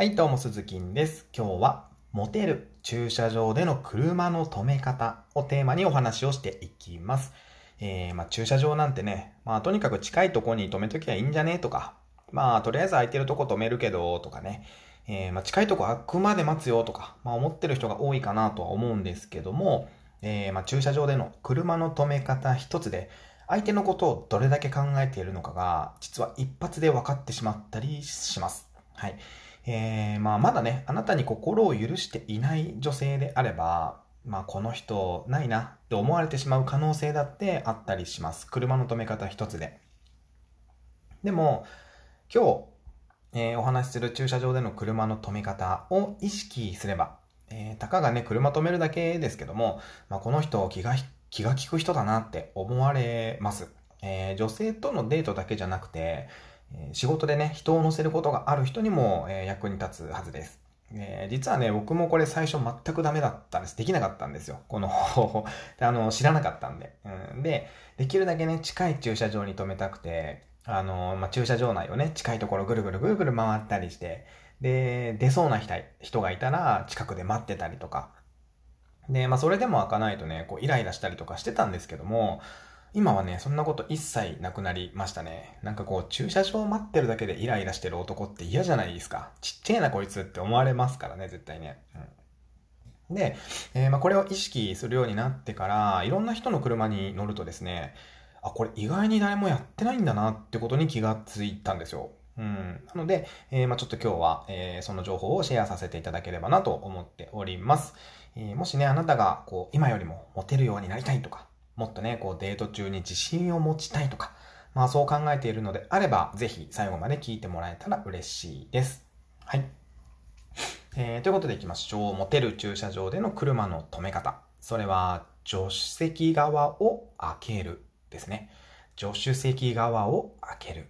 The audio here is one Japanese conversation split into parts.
はい、どうも、鈴木です。今日は、モテる駐車場での車の止め方をテーマにお話をしていきます。えー、まあ、駐車場なんてね、まあ、とにかく近いとこに止めときゃいいんじゃねとか、まあ、とりあえず空いてるとこ止めるけど、とかね、えー、まあ、近いとこ空くまで待つよとか、まあ、思ってる人が多いかなとは思うんですけども、えー、まあ、駐車場での車の止め方一つで、相手のことをどれだけ考えているのかが、実は一発で分かってしまったりします。はい。えー、まあ、まだね、あなたに心を許していない女性であれば、まあ、この人ないなって思われてしまう可能性だってあったりします。車の止め方一つで。でも、今日、えー、お話しする駐車場での車の止め方を意識すれば、えー、たかがね、車止めるだけですけども、まあ、この人気が、気が利く人だなって思われます。えー、女性とのデートだけじゃなくて、仕事でね、人を乗せることがある人にも、え役に立つはずです。えー、実はね、僕もこれ最初全くダメだったんです。できなかったんですよ。この方法。あの、知らなかったんで。うん、で、できるだけね、近い駐車場に止めたくて、あの、まあ、駐車場内をね、近いところぐるぐるぐるぐる回ったりして、で、出そうな人がいたら近くで待ってたりとか。で、まあ、それでも開かないとね、こう、イライラしたりとかしてたんですけども、今はね、そんなこと一切なくなりましたね。なんかこう、駐車場待ってるだけでイライラしてる男って嫌じゃないですか。ちっちゃいなこいつって思われますからね、絶対ね。うん、で、えー、まあこれを意識するようになってから、いろんな人の車に乗るとですね、あ、これ意外に誰もやってないんだなってことに気がついたんですよ。うん。なので、えー、まあちょっと今日は、えー、その情報をシェアさせていただければなと思っております。えー、もしね、あなたが、こう、今よりもモテるようになりたいとか、もっとね、こうデート中に自信を持ちたいとか、まあそう考えているのであれば、ぜひ最後まで聞いてもらえたら嬉しいです。はい。えー、ということで行きましょう。モテる駐車場での車の止め方。それは、助手席側を開けるですね。助手席側を開ける。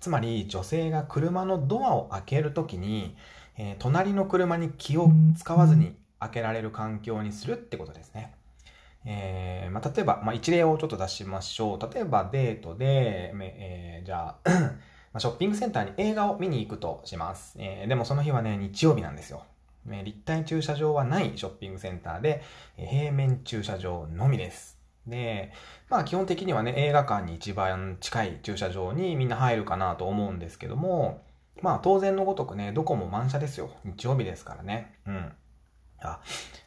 つまり、女性が車のドアを開けるときに、えー、隣の車に気を使わずに開けられる環境にするってことですね。えー、まあ、例えば、まあ、一例をちょっと出しましょう。例えばデートで、えー、じゃあ ま、ショッピングセンターに映画を見に行くとします。えー、でもその日はね、日曜日なんですよ。え立体駐車場はないショッピングセンターで、平面駐車場のみです。で、まあ基本的にはね、映画館に一番近い駐車場にみんな入るかなと思うんですけども、まあ当然のごとくね、どこも満車ですよ。日曜日ですからね。うん。あ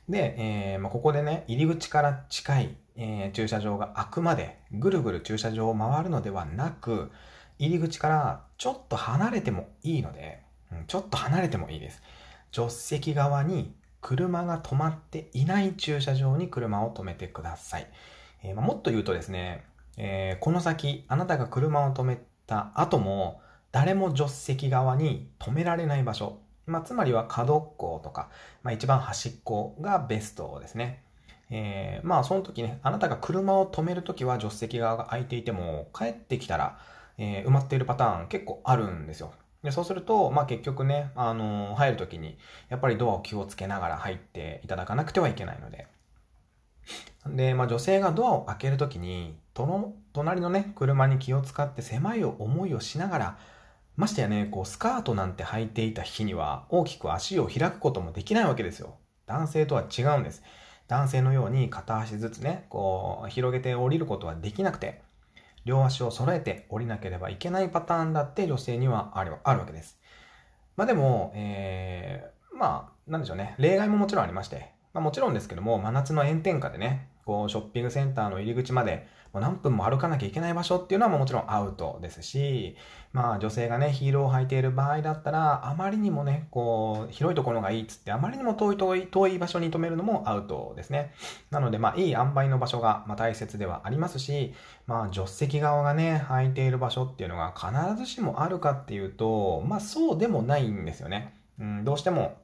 で、えーまあ、ここでね、入り口から近い、えー、駐車場が開くまで、ぐるぐる駐車場を回るのではなく、入り口からちょっと離れてもいいので、うん、ちょっと離れてもいいです。助手席側に車が止まっていない駐車場に車を止めてください。えーまあ、もっと言うとですね、えー、この先、あなたが車を止めた後も、誰も助手席側に止められない場所、まあ、つまりは角っことか、まあ、一番端っこがベストですね。えー、まあその時ね、あなたが車を止める時は助手席側が空いていても、帰ってきたら、えー、埋まっているパターン結構あるんですよ。でそうすると、まあ結局ね、あのー、入る時に、やっぱりドアを気をつけながら入っていただかなくてはいけないので。で、まあ女性がドアを開ける時に、との、隣のね、車に気を使って狭い思いをしながら、ましてやね、こう、スカートなんて履いていた日には、大きく足を開くこともできないわけですよ。男性とは違うんです。男性のように片足ずつね、こう、広げて降りることはできなくて、両足を揃えて降りなければいけないパターンだって女性にはあるあるわけです。まあでも、えー、まあ、なんでしょうね。例外ももちろんありまして、まあもちろんですけども、真夏の炎天下でね、こう、ショッピングセンターの入り口まで、もう何分も歩かなきゃいけない場所っていうのはもちろんアウトですし、まあ女性がね、ヒールを履いている場合だったら、あまりにもね、こう、広いところがいいっつって、あまりにも遠い遠い遠い場所に止めるのもアウトですね。なので、まあいい塩梅の場所が、まあ、大切ではありますし、まあ助手席側がね、履いている場所っていうのが必ずしもあるかっていうと、まあそうでもないんですよね。うん、どうしても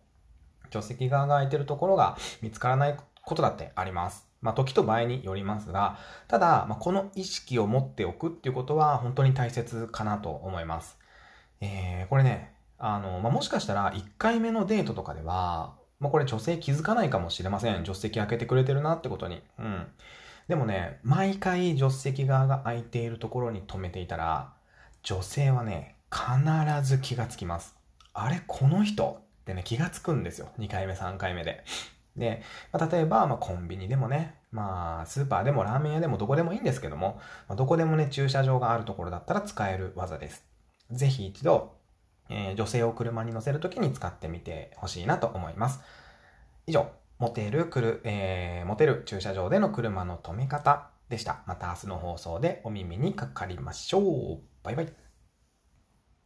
助手席側が空いてるところが見つからないことだってあります。まあ、時と場合によりますが、ただ、まあ、この意識を持っておくっていうことは本当に大切かなと思います。えー、これね、あの、まあ、もしかしたら1回目のデートとかでは、まあ、これ女性気づかないかもしれません。助手席開けてくれてるなってことに。うん。でもね、毎回助手席側が空いているところに止めていたら、女性はね、必ず気がつきます。あれこの人？ってね、気がつくんですよ。2回目、3回目で。で、まあ、例えば、まあ、コンビニでもね、まあ、スーパーでもラーメン屋でもどこでもいいんですけども、まあ、どこでもね、駐車場があるところだったら使える技です。ぜひ一度、えー、女性を車に乗せるときに使ってみてほしいなと思います。以上、モテるくる、えー、モテる駐車場での車の止め方でした。また明日の放送でお耳にかかりましょう。バイバイ。